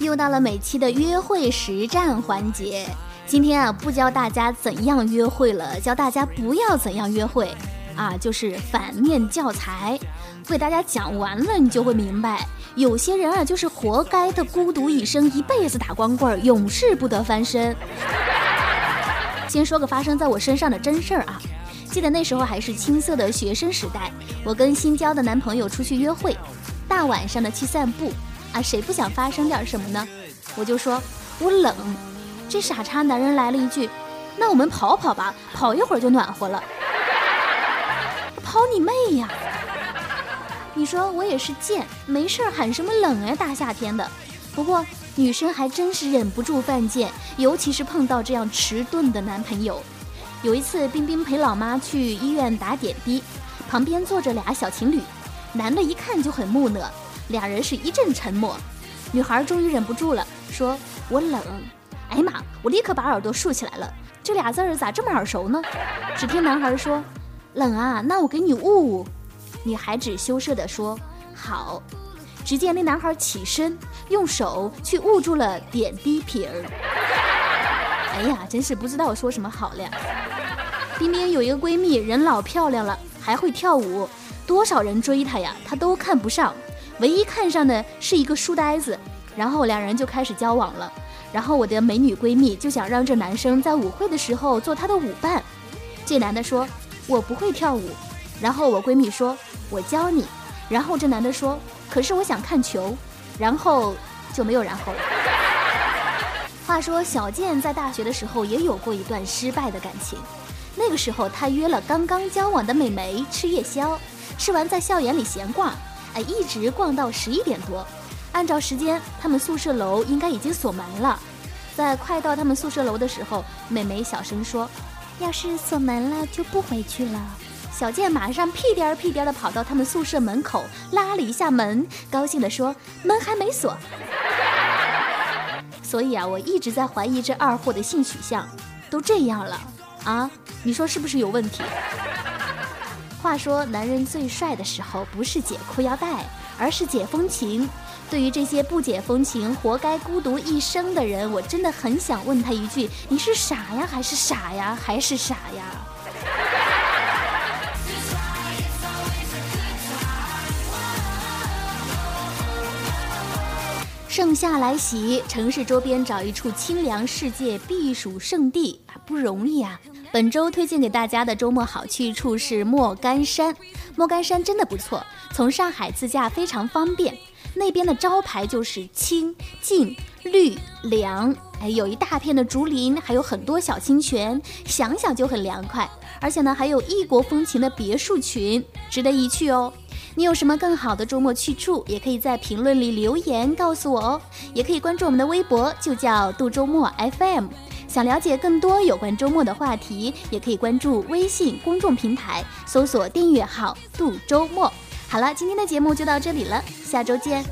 又到了每期的约会实战环节。今天啊，不教大家怎样约会了，教大家不要怎样约会啊，就是反面教材。给大家讲完了，你就会明白，有些人啊，就是活该的孤独一生，一辈子打光棍，永世不得翻身。先说个发生在我身上的真事儿啊，记得那时候还是青涩的学生时代，我跟新交的男朋友出去约会，大晚上的去散步啊，谁不想发生点什么呢？我就说我冷。这傻叉男人来了一句：“那我们跑跑吧，跑一会儿就暖和了。”跑你妹呀！你说我也是贱，没事儿喊什么冷哎，大夏天的。不过女生还真是忍不住犯贱，尤其是碰到这样迟钝的男朋友。有一次，冰冰陪老妈去医院打点滴，旁边坐着俩小情侣，男的一看就很木讷，俩人是一阵沉默。女孩终于忍不住了，说：“我冷。”哎呀妈！我立刻把耳朵竖起来了。这俩字儿咋这么耳熟呢？只听男孩说：“冷啊，那我给你捂捂。”女孩只羞涩地说：“好。”只见那男孩起身，用手去捂住了点滴瓶儿。哎呀，真是不知道说什么好了。冰冰有一个闺蜜，人老漂亮了，还会跳舞，多少人追她呀，她都看不上。唯一看上的是一个书呆子，然后两人就开始交往了。然后我的美女闺蜜就想让这男生在舞会的时候做她的舞伴。这男的说：“我不会跳舞。”然后我闺蜜说：“我教你。”然后这男的说：“可是我想看球。”然后就没有然后了。话说小健在大学的时候也有过一段失败的感情。那个时候他约了刚刚交往的美眉吃夜宵，吃完在校园里闲逛，哎，一直逛到十一点多。按照时间，他们宿舍楼应该已经锁门了。在快到他们宿舍楼的时候，美眉小声说：“要是锁门了，就不回去了。”小健马上屁颠儿屁颠儿的跑到他们宿舍门口，拉了一下门，高兴地说：“门还没锁。”所以啊，我一直在怀疑这二货的性取向。都这样了啊，你说是不是有问题？话说，男人最帅的时候不是解裤腰带，而是解风情。对于这些不解风情、活该孤独一生的人，我真的很想问他一句：你是傻呀，还是傻呀，还是傻呀？盛夏来袭，城市周边找一处清凉世界避暑胜地啊，不容易啊！本周推荐给大家的周末好去处是莫干山。莫干山真的不错，从上海自驾非常方便。那边的招牌就是清静绿凉，哎，有一大片的竹林，还有很多小清泉，想想就很凉快。而且呢，还有异国风情的别墅群，值得一去哦。你有什么更好的周末去处，也可以在评论里留言告诉我哦。也可以关注我们的微博，就叫度周末 FM。想了解更多有关周末的话题，也可以关注微信公众平台，搜索订阅号“度周末”。好了，今天的节目就到这里了，下周见。